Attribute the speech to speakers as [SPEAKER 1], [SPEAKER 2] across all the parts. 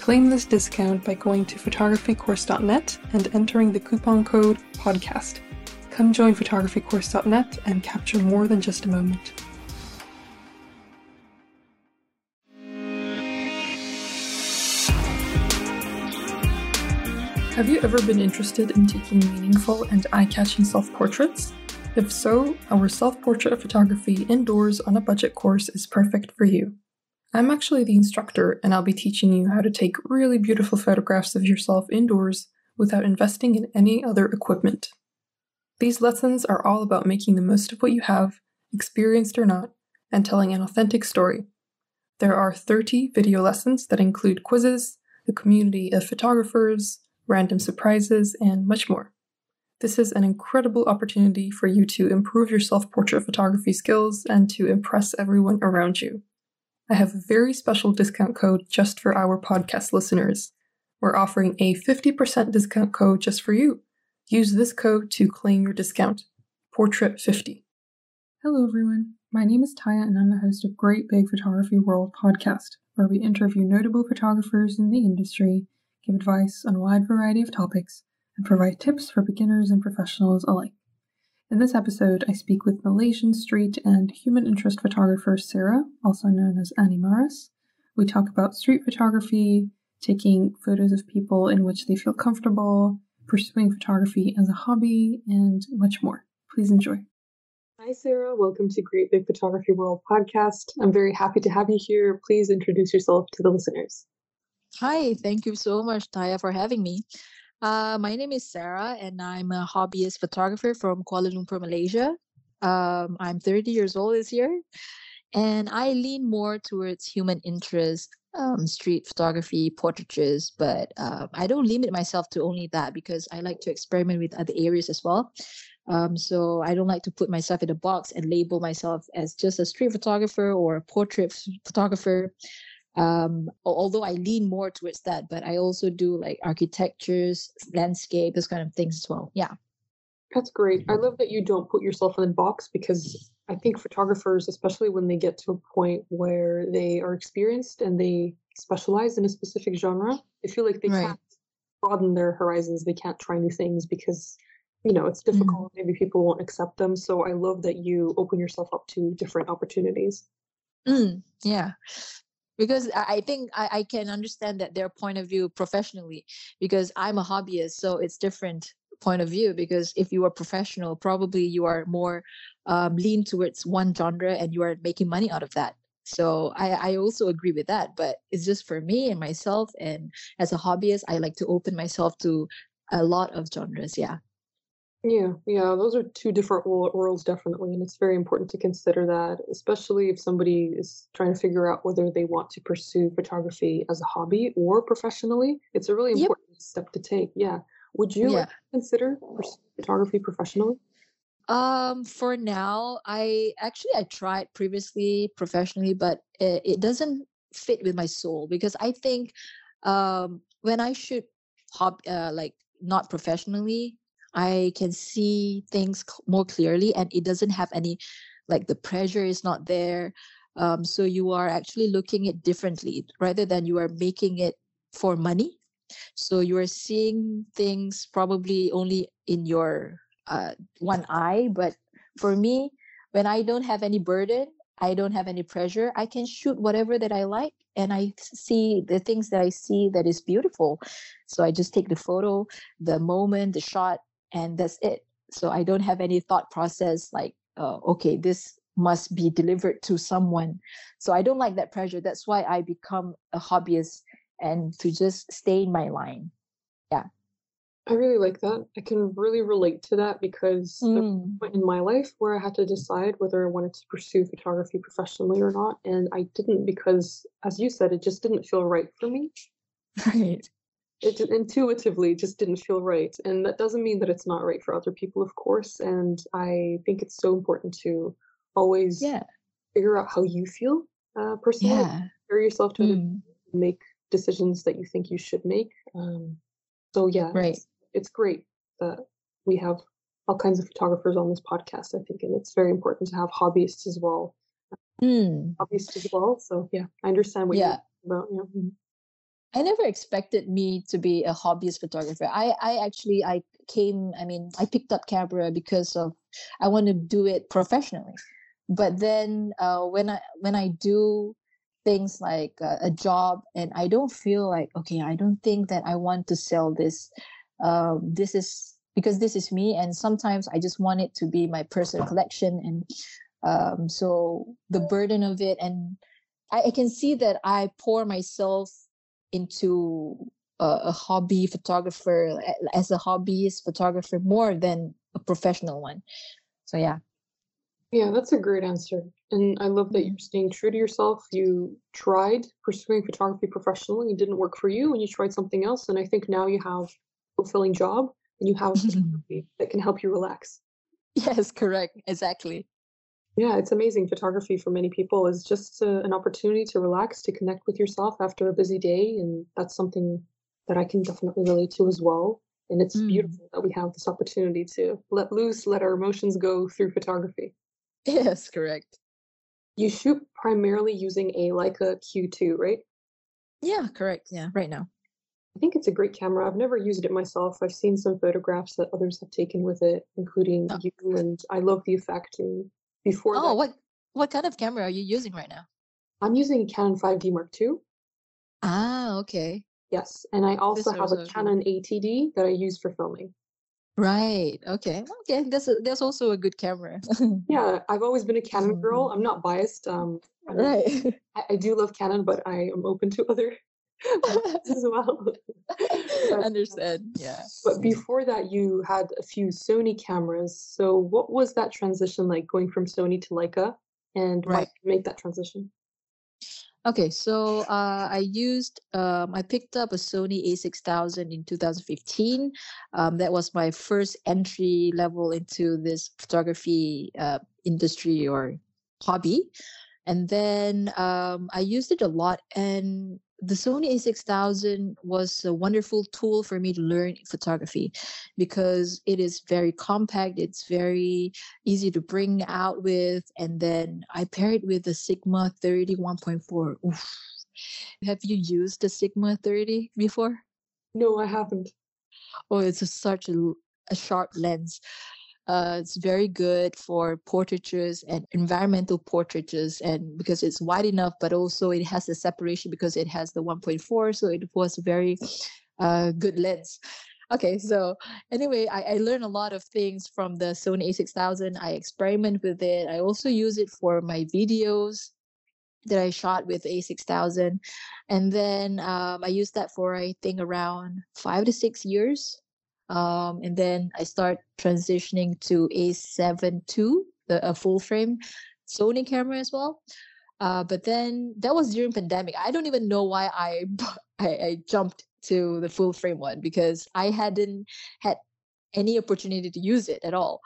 [SPEAKER 1] Claim this discount by going to photographycourse.net and entering the coupon code PODCAST. Come join photographycourse.net and capture more than just a moment. Have you ever been interested in taking meaningful and eye catching self portraits? If so, our self portrait photography indoors on a budget course is perfect for you. I'm actually the instructor, and I'll be teaching you how to take really beautiful photographs of yourself indoors without investing in any other equipment. These lessons are all about making the most of what you have, experienced or not, and telling an authentic story. There are 30 video lessons that include quizzes, a community of photographers, random surprises, and much more. This is an incredible opportunity for you to improve your self portrait photography skills and to impress everyone around you. I have a very special discount code just for our podcast listeners. We're offering a 50% discount code just for you. Use this code to claim your discount. Portrait50. Hello, everyone. My name is Taya, and I'm the host of Great Big Photography World podcast, where we interview notable photographers in the industry give advice on a wide variety of topics, and provide tips for beginners and professionals alike. In this episode, I speak with Malaysian street and human interest photographer Sara, also known as Animaras. We talk about street photography, taking photos of people in which they feel comfortable, pursuing photography as a hobby, and much more. Please enjoy. Hi, Sara. Welcome to Great Big Photography World podcast. I'm very happy to have you here. Please introduce yourself to the listeners.
[SPEAKER 2] Hi, thank you so much, Taya, for having me. Uh, my name is Sara, and I'm a hobbyist photographer from Kuala Lumpur, Malaysia. Um, I'm 30 years old this year, and I lean more towards human interest, um, street photography, portraitures, but uh, I don't limit myself to only that because I like to experiment with other areas as well. Um, so I don't like to put myself in a box and label myself as just a street photographer or a portrait photographer um although i lean more towards that but i also do like architectures landscape those kind of things as well yeah
[SPEAKER 1] that's great i love that you don't put yourself in a box because i think photographers especially when they get to a point where they are experienced and they specialize in a specific genre they feel like they right. can't broaden their horizons they can't try new things because you know it's mm-hmm. difficult mm. maybe people won't accept them so i love that you open yourself up to different opportunities
[SPEAKER 2] mm, yeah because I think I, I can understand that their point of view professionally because I'm a hobbyist, so it's different point of view because if you are professional probably you are more um, lean towards one genre and you are making money out of that. So I, I also agree with that but it's just for me and myself and as a hobbyist i like to open myself to a lot of genres yeah
[SPEAKER 1] yeah, yeah, those are two different worlds, definitely. And it's very important to consider that, especially if somebody is trying to figure out whether they want to pursue photography as a hobby or professionally. It's a really important yep. step to take. Yeah. Would you yeah. consider photography professionally?
[SPEAKER 2] Um, for now, I actually I tried previously professionally, but it, it doesn't fit with my soul because I think um when I shoot hob uh, like not professionally I can see things more clearly and it doesn't have any like the pressure is not there. Um, so you are actually looking at differently rather than you are making it for money. So you are seeing things probably only in your uh, one eye but for me when i don't have any burden i don't have any pressure i can shoot whatever that i like and i see the things that i see that is beautiful. So i just take the photo the moment the shot and that's it so i don't have any thought process like uh, okay this must be delivered to someone so i don't like that pressure that's why i become a hobbyist and to just stay in my line yeah
[SPEAKER 3] I really like that. I can really relate to that because
[SPEAKER 2] Mm.
[SPEAKER 3] in my life where I had to decide whether I wanted to pursue photography professionally or not, and I didn't because, as you said, it just didn't feel right for me.
[SPEAKER 2] right
[SPEAKER 3] It intuitively just didn't feel right, and that doesn't mean that it's not right for other people, of course. And I think it's so important to always
[SPEAKER 2] yeah
[SPEAKER 3] figure out how you feel uh, personally,
[SPEAKER 2] yeah
[SPEAKER 3] compare yourself to
[SPEAKER 2] Mm.
[SPEAKER 3] make decisions that you think you should make. Um, so yeah,
[SPEAKER 2] Right.
[SPEAKER 3] it's, it's great that we have all kinds of photographers on this podcast. I think, and it's very important to have hobbyists as well.
[SPEAKER 2] Mm.
[SPEAKER 3] Hobbyists as well. So yeah, I understand what
[SPEAKER 2] Yeah.
[SPEAKER 3] you're about. Yeah.
[SPEAKER 2] I never expected me to be a hobbyist photographer. I, I actually I came, I mean, I picked up camera because of I want to do it professionally. But then uh, when I when I do things like a, a job and I don't feel like okay, I don't think that I want to sell this. Um, this is because this is me, and sometimes I just want it to be my personal collection, and um, so the burden of it, and I, I can see that I pour myself into a, a hobby photographer as a hobbyist photographer more than a professional one. So yeah.
[SPEAKER 3] Yeah, that's a great answer. And I love that
[SPEAKER 2] Mhm.
[SPEAKER 3] you're staying true to yourself. You tried pursuing photography professionally, it didn't work for you, and you tried something else. And I think now you have a fulfilling job and you have photography that can help you relax.
[SPEAKER 2] yes, correct. Exactly.
[SPEAKER 3] Yeah, it's amazing. Photography for many people is just uh, an opportunity to relax, to connect with yourself after a busy day. And that's something that I can definitely relate to as well. And it's
[SPEAKER 2] Mm.
[SPEAKER 3] beautiful that we have this opportunity to let loose, let our emotions go through photography.
[SPEAKER 2] Yes, correct.
[SPEAKER 3] You shoot primarily using a Leica Q2, right?
[SPEAKER 2] Yeah, correct. Yeah, right now.
[SPEAKER 3] I think it's a great camera. I've never used it myself. I've seen some photographs that others have taken with it, including
[SPEAKER 2] Oh.
[SPEAKER 3] you, and I love the effect. And before
[SPEAKER 2] Oh,
[SPEAKER 3] that,
[SPEAKER 2] what what kind of camera are you using right now?
[SPEAKER 3] I'm using a Canon 5D Mark II.
[SPEAKER 2] Ah, okay.
[SPEAKER 3] Yes, and I also
[SPEAKER 2] This
[SPEAKER 3] have a Canon 80D that I use for filming.
[SPEAKER 2] Right. Okay. Okay. That's a, that's also a good camera.
[SPEAKER 3] Yeah, I've always been a Canon girl. I'm not biased. Um, I,
[SPEAKER 2] right.
[SPEAKER 3] I, I do love Canon, but I am open to other as well. But-
[SPEAKER 2] Understand. Yeah.
[SPEAKER 3] But before that, you had a few Sony cameras. So what was that transition like going from Sony to Leica? And why
[SPEAKER 2] Right.
[SPEAKER 3] make that transition?
[SPEAKER 2] Okay, so uh, I used um, I picked up a Sony A6000 in 2015. Um, that was my first entry level into this photography uh, industry or hobby, and then um, I used it a lot. And the Sony A6000 was a wonderful tool for me to learn photography because it is very compact. It's very easy to bring out with and then i pair it with the sigma 30 1.4 Oof. have you used the sigma 30 before
[SPEAKER 3] No, I haven't.
[SPEAKER 2] oh it's such a, such a, a sharp lens uh, it's very good for portraitures and environmental portraitures and because it's wide enough but also it has the separation because it has the 1.4 so it was very uh, good lens. Okay so anyway I, I learned a lot of things from the sony a6000 i experiment with it. I also use it for my videos that i shot with a6000 and then um, i used that for i think around five to six years um, and then i start transitioning to a7 II, the a full frame sony camera as well uh, but then that was during pandemic i don't even know why i I, I jumped to the full frame one because I hadn't had any opportunity to use it at all.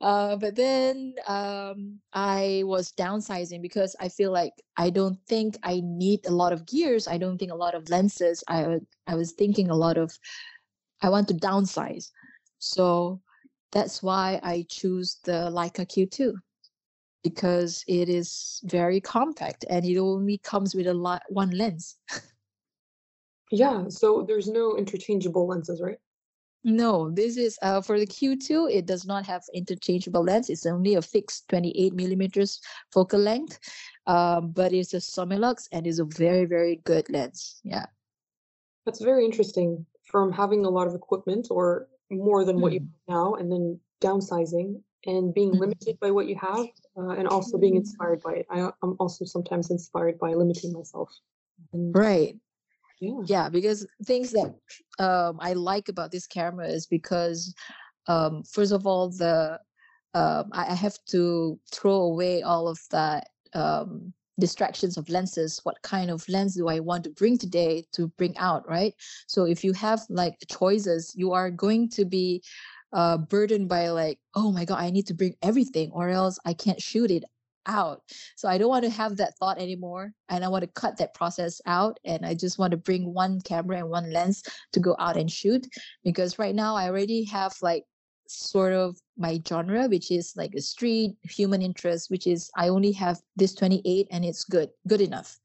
[SPEAKER 2] Uh, but then um, I was downsizing because I feel like I don't think I need a lot of gears. I don't think a lot of lenses. I I was thinking a lot of I want to downsize, so that's why I choose the Leica Q2. because it is very compact and it only comes with a lot one lens.
[SPEAKER 3] yeah, so there's no interchangeable lenses, right?
[SPEAKER 2] No, this is uh, for the Q2. It does not have interchangeable lens. It's only a fixed 28 millimeters focal length, um, but it's a Summilux and is a very very good lens. Yeah,
[SPEAKER 3] that's very interesting. From having a lot of equipment or more than what you
[SPEAKER 2] Mm.
[SPEAKER 3] have now, and then downsizing and being
[SPEAKER 2] Mhm.
[SPEAKER 3] limited by what you have, uh, and also being inspired by it. I, I'm also sometimes inspired by limiting myself. And
[SPEAKER 2] right.
[SPEAKER 3] yeah,
[SPEAKER 2] Yeah, because things that um, I like about this camera is because, um, first of all, the um, I, I have to throw away all of that um, distractions of lenses. What kind of lens do I want to bring today to bring out, right? So if you have like choices, you are going to be uh, burdened by like, oh my god, I need to bring everything, or else I can't shoot it out. So I don't want to have that thought anymore, and I want to cut that process out, and I just want to bring one camera and one lens to go out and shoot because right now I already have like sort of my genre which is like a street human interest which is i only have this 28 and it's good good enough.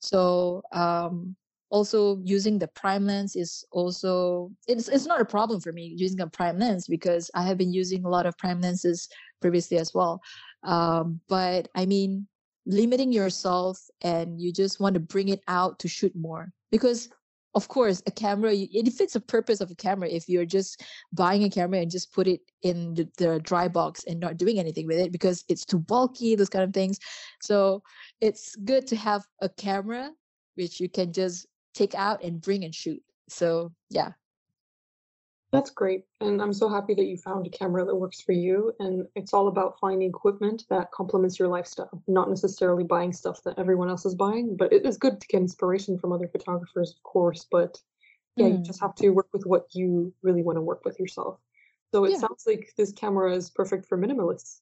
[SPEAKER 2] So um also using the prime lens is also it's it's not a problem for me using a prime lens because i have been using a lot of prime lenses previously as well. Um but i mean limiting yourself and you just want to bring it out to shoot more because of course a camera it defeats the purpose of a camera if you're just buying a camera and just put it in the, the dry box and not doing anything with it because it's too bulky those kind of things. So it's good to have a camera which you can just take out and bring and shoot. So yeah
[SPEAKER 3] that's great. And I'm so happy that you found a camera that works for you. And it's all about finding equipment that complements your lifestyle, not necessarily buying stuff that everyone else is buying. But it is good to get inspiration from other photographers, of course. But yeah, you
[SPEAKER 2] Mm,
[SPEAKER 3] just have to work with what you really want to work with yourself. So it
[SPEAKER 2] yeah
[SPEAKER 3] sounds like this camera is perfect for minimalists.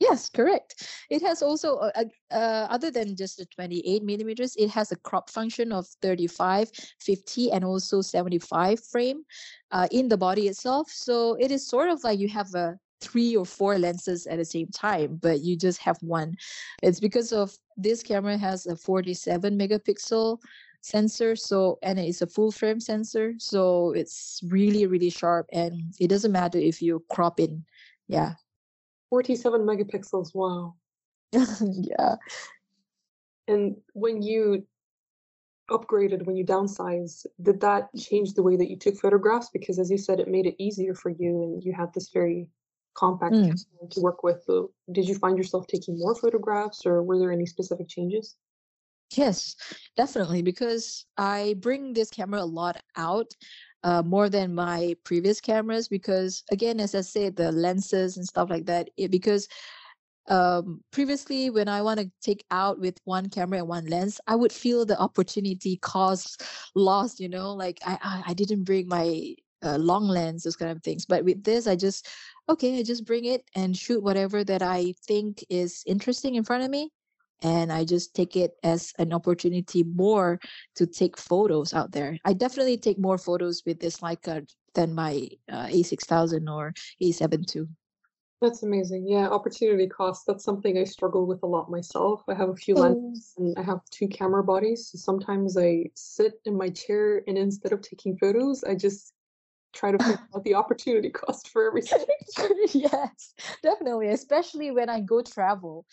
[SPEAKER 2] Yes, correct. It has also, uh, uh, uh, other than just the 28 millimeters, it has a crop function of 35, 50, and also 75 frame uh, in the body itself. So it is sort of like you have a three or four lenses at the same time, but you just have one. It's because of this camera has a 47 megapixel sensor, so and it's a full frame sensor, so it's really, really sharp, and it doesn't matter if you crop in. Yeah.
[SPEAKER 3] 47 megapixels, wow.
[SPEAKER 2] yeah.
[SPEAKER 3] And when you upgraded, when you downsized, did that change the way that you took photographs? Because as you said, it made it easier for you and you had this very compact
[SPEAKER 2] Mm.
[SPEAKER 3] to work with. So did you find yourself taking more photographs or were there any specific changes?
[SPEAKER 2] Yes, definitely, because I bring this camera a lot out, uh, more than my previous cameras. Because again, as I said, the lenses and stuff like that. It, because um, previously, when I want to take out with one camera and one lens, I would feel the opportunity cost lost. You know, like I I, I didn't bring my uh, long lens, those kind of things. But with this, I just okay, I just bring it and shoot whatever that I think is interesting in front of me and I just take it as an opportunity more to take photos out there. I definitely take more photos with this Leica than my uh, A6000 or A7 II.
[SPEAKER 3] That's amazing. Yeah, opportunity cost. That's something I struggle with a lot myself. I have a few
[SPEAKER 2] Oh,
[SPEAKER 3] lenses and I have two camera bodies. So sometimes I sit in my chair and instead of taking photos, I just try to figure out the opportunity cost for everything.
[SPEAKER 2] yes, definitely, especially when I go travel.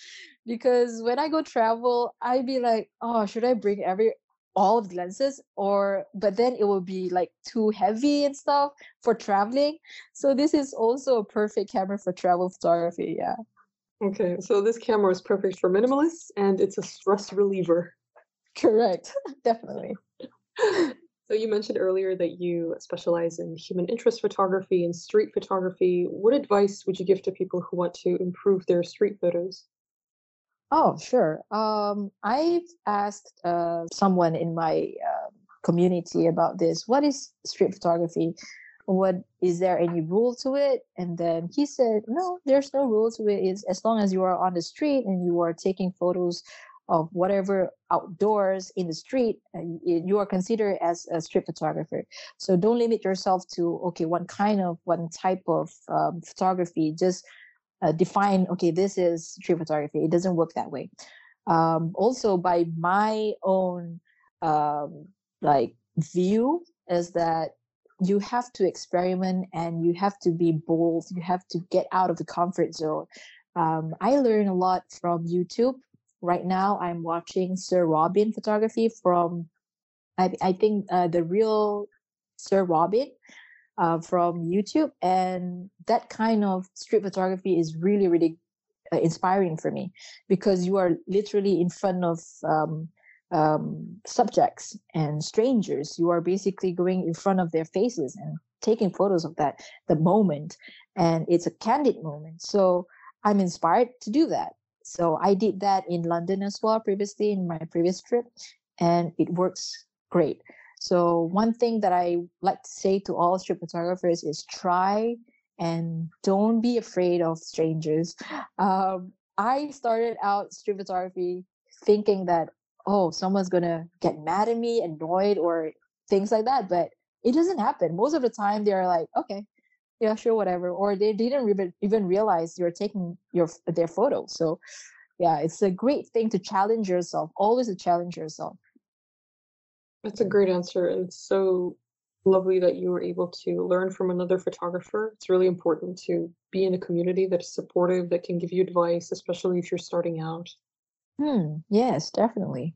[SPEAKER 2] Because when I go travel, I'd be like, oh, should I bring every all of the lenses or but then it will be like too heavy and stuff for traveling. So this is also a perfect camera for travel photography. Yeah.
[SPEAKER 3] Okay, so this camera is perfect for minimalists and it's a stress reliever.
[SPEAKER 2] Correct. Definitely.
[SPEAKER 3] So you mentioned earlier that you specialize in human interest photography and street photography. What advice would you give to people who want to improve their street photos?
[SPEAKER 2] Oh, sure. Um, I've asked uh, someone in my um community about this. What is street photography? What is there any rule to it? And then he said, no, there's no rule to it. It's as long as you are on the street and you are taking photos of whatever outdoors in the street, you are considered as a street photographer. So don't limit yourself to okay, one kind of one type of um, photography. Just uh, define okay this is street photography. It doesn't work that way. Um, also by my own um, like view is that you have to experiment and you have to be bold. You have to get out of the comfort zone. Um, i learn a lot from youtube right now i'm watching sir robin photography from i, I think uh, the real sir robin uh, from youtube and that kind of street photography is really really uh, inspiring for me because you are literally in front of um, um, subjects and strangers. You are basically going in front of their faces and taking photos of that the moment, and it's a candid moment. So I'm inspired to do that. So I did that in London as well previously in my previous trip, and it works great. So one thing that I like to say to all street photographers is try and don't be afraid of strangers. Um, I started out street photography thinking that oh someone's gonna get mad at me, annoyed, or things like that, but it doesn't happen. Most of the time, they're like, okay, yeah, sure, whatever, or they didn't even realize you're taking your their photo. So, yeah, it's a great thing to challenge yourself. Always to challenge yourself.
[SPEAKER 3] That's a great answer, and it's so lovely that you were able to learn from another photographer. It's really important to be in a community that is supportive, that can give you advice, especially if you're starting out.
[SPEAKER 2] Hmm, yes, definitely.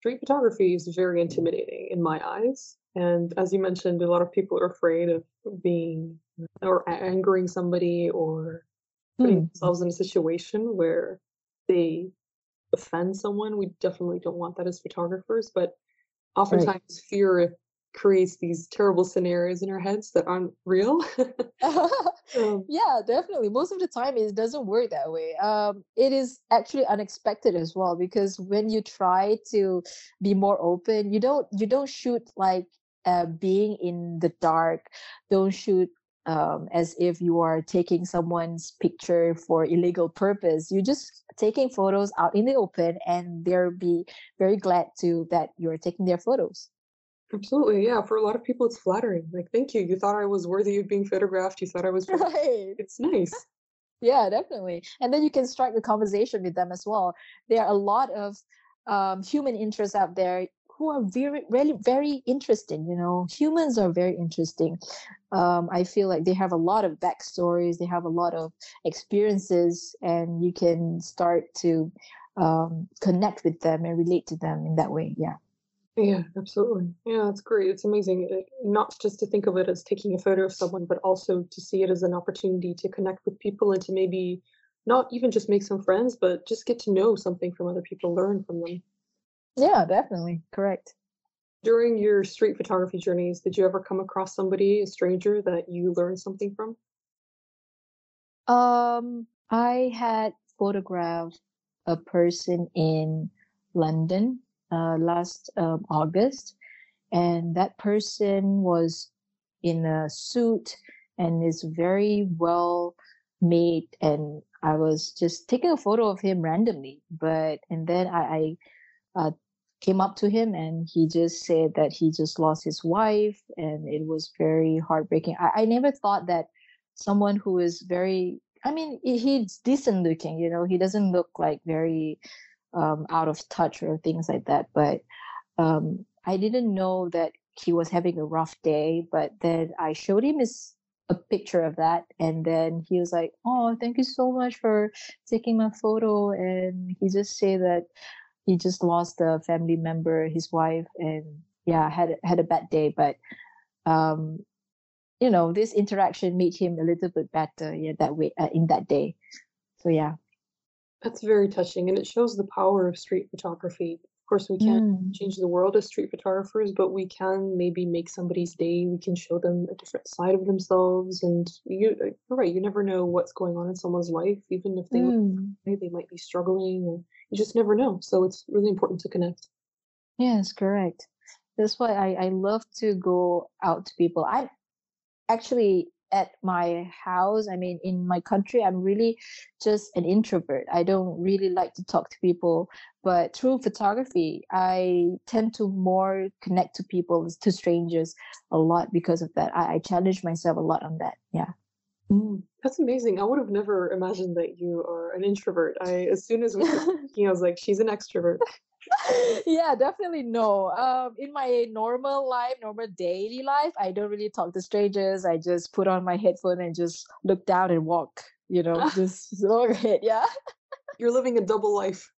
[SPEAKER 3] Street photography is very intimidating in my eyes. And as you mentioned, a lot of people are afraid of being or angering somebody or putting hmm. themselves in a situation where they offend someone. We definitely don't want that as photographers, but oftentimes right. fear creates these terrible scenarios in our heads that aren't real.
[SPEAKER 2] um, yeah, definitely. Most of the time, it doesn't work that way. Um, it is actually unexpected as well because when you try to be more open, you don't you don't shoot like uh, being in the dark. Don't shoot um, as if you are taking someone's picture for illegal purpose. You're just taking photos out in the open, and they'll be very glad to that you're taking their photos.
[SPEAKER 3] Absolutely, yeah. For a lot of people, it's flattering. Like, thank you. You thought I was worthy of being photographed. You thought I was. Right. It's nice.
[SPEAKER 2] yeah, definitely. And then you can strike a conversation with them as well. There are a lot of um, human interests out there who are very really very interesting you know humans are very interesting um, i feel like they have a lot of backstories they have a lot of experiences and you can start to um, connect with them and relate to them in that way yeah
[SPEAKER 3] yeah absolutely yeah that's great it's amazing it, not just to think of it as taking a photo of someone but also to see it as an opportunity to connect with people and to maybe not even just make some friends but just get to know something from other people learn from them
[SPEAKER 2] yeah, definitely. Correct.
[SPEAKER 3] During your street photography journeys, did you ever come across somebody, a stranger, that you learned something from?
[SPEAKER 2] Um, I had photographed a person in London uh, last um, August, and that person was in a suit and is very well made. And I was just taking a photo of him randomly, but and then I, I uh, came up to him and he just said that he just lost his wife and it was very heartbreaking. I, I never thought that someone who is very, I mean, he's decent looking, you know, he doesn't look like very um, out of touch or things like that. But um, I didn't know that he was having a rough day. But then I showed him his a picture of that and then he was like oh thank you so much for taking my photo and he just said that he just lost a family member his wife and yeah had had a bad day but um you know this interaction made him a little bit better yeah that way uh, in that day so yeah
[SPEAKER 3] that's very touching and it shows the power of street photography Of course, we can't mm. change the world as street photographers, but we can maybe make somebody's day. We can show them a different side of themselves. And you, uh, you're right. You never know what's going on in someone's life, even if they mm. they might be struggling, or you just never know. So it's really important to connect.
[SPEAKER 2] Yes, correct. That's why I I love to go out to people. I actually at my house i mean in my country i'm really just an introvert. I don't really like to talk to people. But through photography i tend to more connect to people to strangers a lot because of that. I, I challenge myself a lot on that yeah.
[SPEAKER 3] Mm, that's amazing. I would have never imagined that you are an introvert. I as soon as we were speaking i was like she's an extrovert
[SPEAKER 2] yeah, definitely no. Um, in my normal life, normal daily life, I don't really talk to strangers. I just put on my headphone and just look down and walk. You know, just look ahead. Yeah.
[SPEAKER 3] You're living a double life.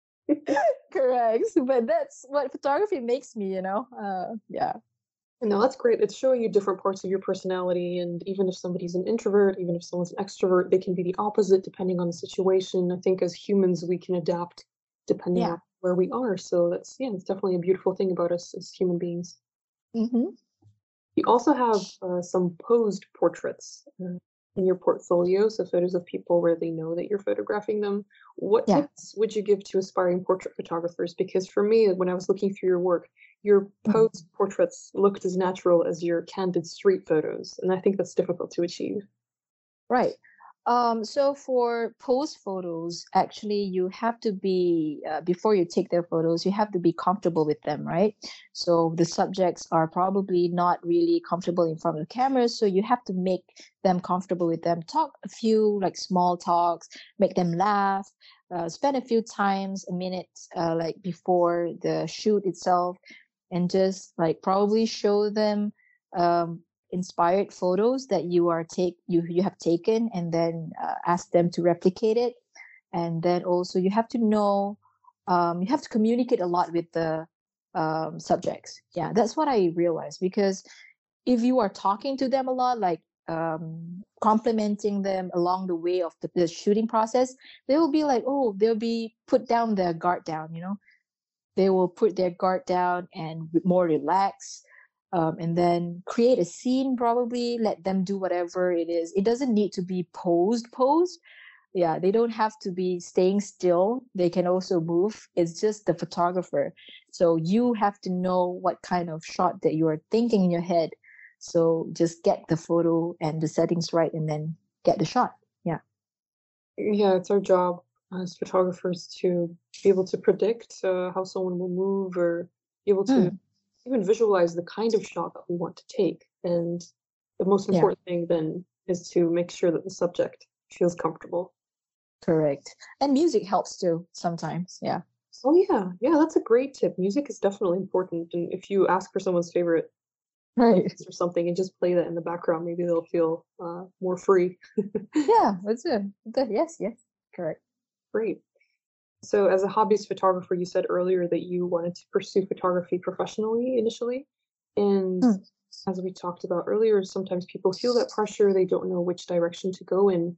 [SPEAKER 2] Correct, but that's what photography makes me. You know. Uh, yeah.
[SPEAKER 3] No, that's great. It's showing you different parts of your personality. And even if somebody's an introvert, even if someone's an extrovert, they can be the opposite depending on the situation. I think as humans, we can adapt depending yeah. on where we are. So that's yeah, it's definitely a beautiful thing about us as human beings.
[SPEAKER 2] Mm-hmm.
[SPEAKER 3] You also have uh, some posed portraits uh, in your portfolio, so photos of people where they know that you're photographing them. What yeah. tips would you give to aspiring portrait photographers? Because for me, when I was looking through your work, your mm-hmm. posed mm-hmm. portraits looked as natural as your candid street photos, and I think that's difficult to achieve.
[SPEAKER 2] Right. Um, so for post photos, actually, you have to be uh, before you take their photos, you have to be comfortable with them, right? So the subjects are probably not really comfortable in front of the camera, so you have to make them comfortable with them. Talk a few like small talks, make them laugh, uh, spend a few times a minute uh, like before the shoot itself, and just like probably show them um, inspired photos that you are take you you have taken and then uh, ask them to replicate it. And then also you have to know um, you have to communicate a lot with the um, subjects. Yeah that's what i realized because if you are talking to them a lot like um, complimenting them along the way of the, the shooting process they will be like oh they'll be put down their guard down you know? They will put their guard down and more relaxed um, and then create a scene probably let them do whatever it is. It doesn't need to be posed posed. Yeah they don't have to be staying still. They can also move. It's just the photographer. So you have to know what kind of shot that you are thinking in your head. So just get the photo and the settings right and then get the shot. Yeah.
[SPEAKER 3] Yeah it's our job as photographers to be able to predict uh, how someone will move or be able to mm even visualize the kind of shot that we want to take. And the most important yeah. thing then is to make sure that the subject feels comfortable.
[SPEAKER 2] Correct. And music helps too sometimes. Yeah.
[SPEAKER 3] Oh yeah. Yeah, that's a great tip. Music is definitely important. And if you ask for someone's favorite
[SPEAKER 2] right
[SPEAKER 3] or something and just play that in the background, maybe they'll feel uh, more free.
[SPEAKER 2] yeah, that's it. Yes, yes. Correct.
[SPEAKER 3] Great. So, as a hobbyist photographer, you said earlier that you wanted to pursue photography professionally initially. And mm. as we talked about earlier, sometimes people feel that pressure, they don't know which direction to go in.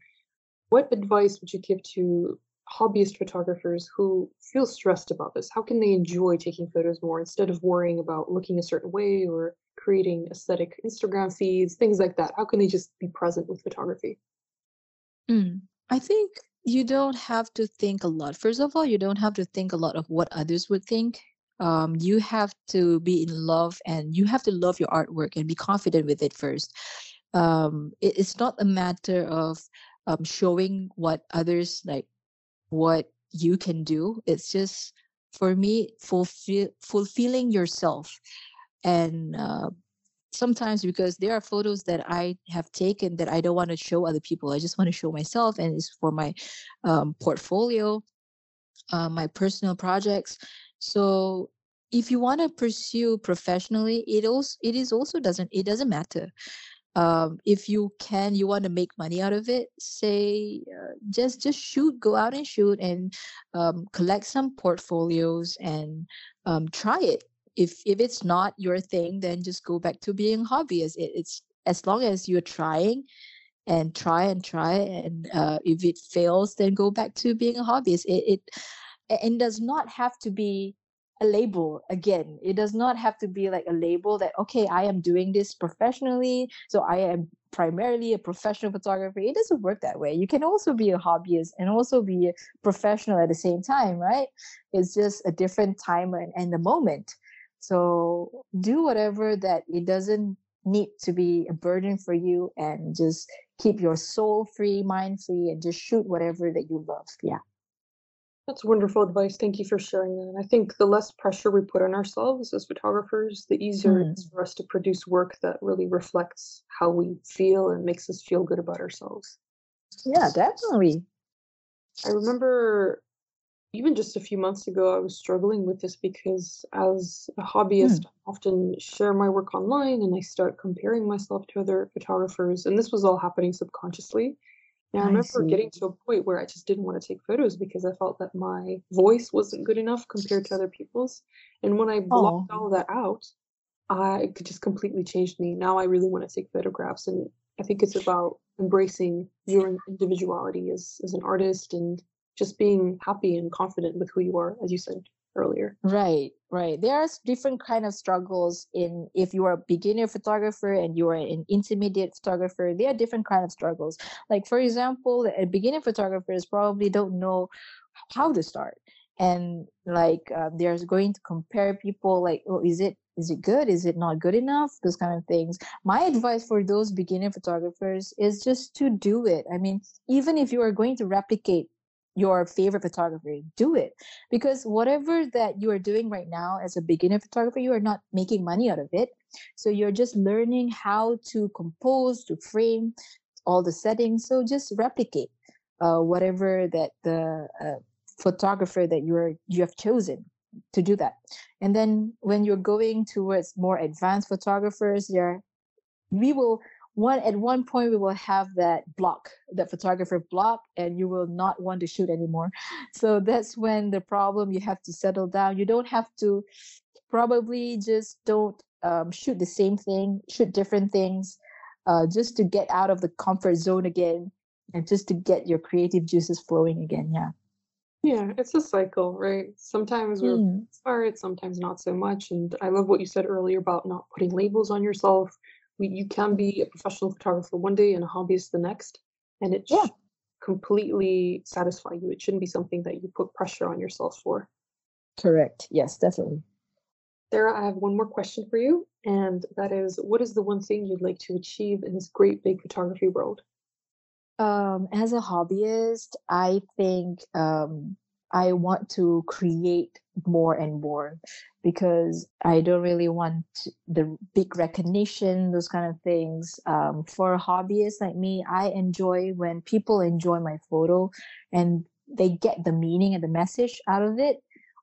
[SPEAKER 3] What advice would you give to hobbyist photographers who feel stressed about this? How can they enjoy taking photos more instead of worrying about looking a certain way or creating aesthetic Instagram feeds, things like that? How can they just be present with photography?
[SPEAKER 2] Mm. I think you don't have to think a lot. First of all, you don't have to think a lot of what others would think. Um, you have to be in love and you have to love your artwork and be confident with it first. Um, it, it's not a matter of um, showing what others like, what you can do. It's just for me, fulfill, fulfilling yourself and uh, sometimes because there are photos that I have taken that I don't want to show other people. I just want to show myself, and it's for my um, portfolio, uh, my personal projects. So if you want to pursue professionally, it also it is also doesn't it doesn't matter. um, if you can you want to make money out of it say uh, just just shoot go out and shoot and um, collect some portfolios and um, try it if if it's not your thing then just go back to being hobbyist. It, it's as long as you're trying and try and try and uh, if it fails then go back to being a hobbyist. It, it and does not have to be a label again. It does not have to be like a label that okay i am doing this professionally so i am primarily a professional photographer. It doesn't work that way. You can also be a hobbyist and also be a professional at the same time right? It's just a different time and, and the moment so do whatever that it doesn't need to be a burden for you and just keep your soul free mind free and just shoot whatever that you love yeah
[SPEAKER 3] that's wonderful advice. Thank you for sharing that. And I think the less pressure we put on ourselves as photographers, the easier mm. it is for us to produce work that really reflects how we feel and makes us feel good about ourselves.
[SPEAKER 2] Yeah, definitely.
[SPEAKER 3] I remember even just a few months ago, I was struggling with this because as a hobbyist, mm. I often share my work online and I start comparing myself to other photographers. And this was all happening subconsciously. And I, I remember see. getting to a point where I just didn't want to take photos because I felt that my voice wasn't good enough compared to other people's. And when I blocked oh. all that out, I could just completely changed me. Now I really want to take photographs, and I think it's about embracing your individuality as as an artist and just being happy and confident with who you are, as you said earlier.
[SPEAKER 2] Right, right. There are different kind of struggles in if you are a beginner photographer and you are an intermediate photographer. There are different kind of struggles. Like for example, a beginner photographers probably don't know how to start, and like uh, they're going to compare people. Like, oh, is it is it good is it not good enough those kind of things my advice for those beginner photographers is just to do it i mean even if you are going to replicate your favorite photography do it. Because whatever that you are doing right now as a beginner photographer you are not making money out of it. So you're just learning how to compose to frame all the settings. So just replicate uh, whatever that the uh, photographer that you're you have chosen to do that. And then when you're going towards more advanced photographers there we will one at one point we will have that block that photographer block and you will not want to shoot anymore. So that's when the problem you have to settle down. You don't have to probably just don't um, shoot the same thing shoot different things uh, just to get out of the comfort zone again and just to get your creative juices flowing again yeah.
[SPEAKER 3] Yeah it's a cycle right? Sometimes we're mm. inspired sometimes not so much and i love what you said earlier about not putting labels on yourself you can be a professional photographer one day and a hobbyist the next, and it yeah. completely satisfy you. It shouldn't be something that you put pressure on yourself for.
[SPEAKER 2] Correct. Yes, definitely.
[SPEAKER 3] Sara, I have one more question for you, and that is what is the one thing you'd like to achieve in this great big photography world?
[SPEAKER 2] Um, as a hobbyist, I think um, I want to create more and more because I don't really want the big recognition, those kind of things. Um, for hobbyists like me, I enjoy when people enjoy my photo and they get the meaning and the message out of it.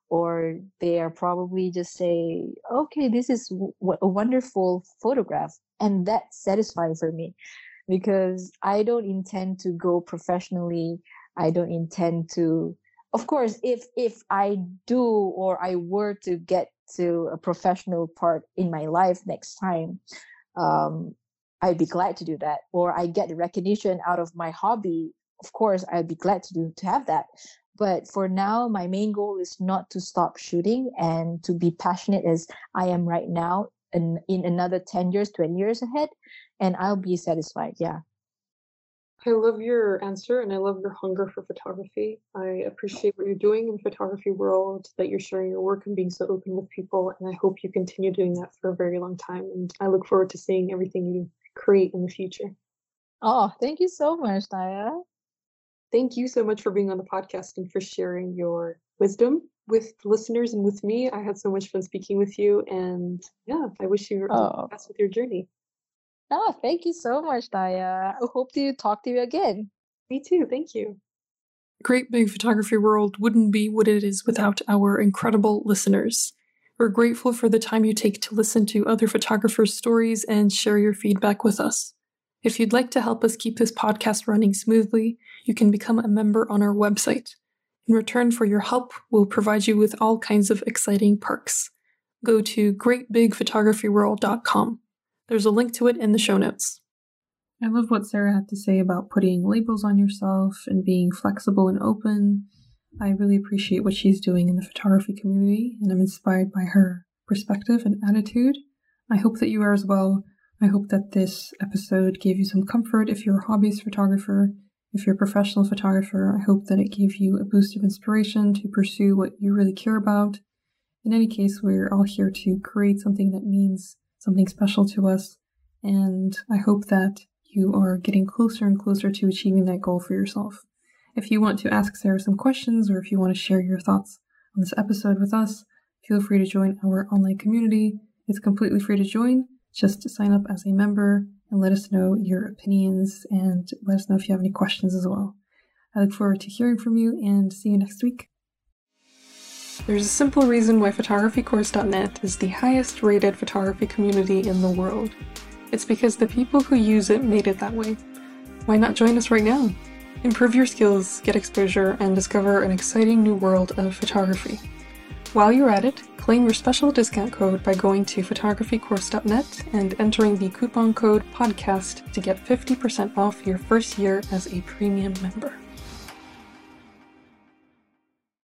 [SPEAKER 2] Or they are probably just say, okay, this is w- a wonderful photograph. And that's satisfying for me because I don't intend to go professionally. I don't intend to of course if if i do or i were to get to a professional part in my life next time um, i'd be glad to do that. Or i get the recognition out of my hobby of course i'd be glad to do to have that. But for now my main goal is not to stop shooting and to be passionate as i am right now and in another 10 years 20 years ahead and i'll be satisfied yeah
[SPEAKER 3] I love your answer and I love your hunger for photography. I appreciate what you're doing in the photography world, that you're sharing your work and being so open with people. And I hope you continue doing that for a very long time. And I look forward to seeing everything you create in the future.
[SPEAKER 2] Oh, thank you so much, Taya.
[SPEAKER 3] Thank you so much for being on the podcast and for sharing your wisdom with listeners and with me. I had so much fun speaking with you. And yeah, I wish you all the best with your journey.
[SPEAKER 2] Oh, thank you so much, Taya. I hope to talk to you again.
[SPEAKER 3] Me too. Thank you.
[SPEAKER 1] Great Big Photography World wouldn't be what it is without our incredible listeners. We're grateful for the time you take to listen to other photographers' stories and share your feedback with us. If you'd like to help us keep this podcast running smoothly, you can become a member on our website. In return for your help, we'll provide you with all kinds of exciting perks. Go to greatbigphotographyworld.com. There's a link to it in the show notes. I love what Sara had to say about putting labels on yourself and being flexible and open. I really appreciate what she's doing in the photography community, and I'm inspired by her perspective and attitude. I hope that you are as well. I hope that this episode gave you some comfort if you're a hobbyist photographer. If you're a professional photographer, I hope that it gave you a boost of inspiration to pursue what you really care about. In any case, we're all here to create something that means something special to us, and I hope that you are getting closer and closer to achieving that goal for yourself. If you want to ask Sara some questions or if you want to share your thoughts on this episode with us, feel free to join our online community. It's completely free to join. Just sign up as a member and let us know your opinions and let us know if you have any questions as well. I look forward to hearing from you and see you next week. There's a simple reason why photographycourse.net is the highest rated photography community in the world. It's because the people who use it made it that way. Why not join us right now? Improve your skills, get exposure, and discover an exciting new world of photography. While you're at it, claim your special discount code by going to photographycourse.net and entering the coupon code PODCAST to get 50% off your first year as a premium member.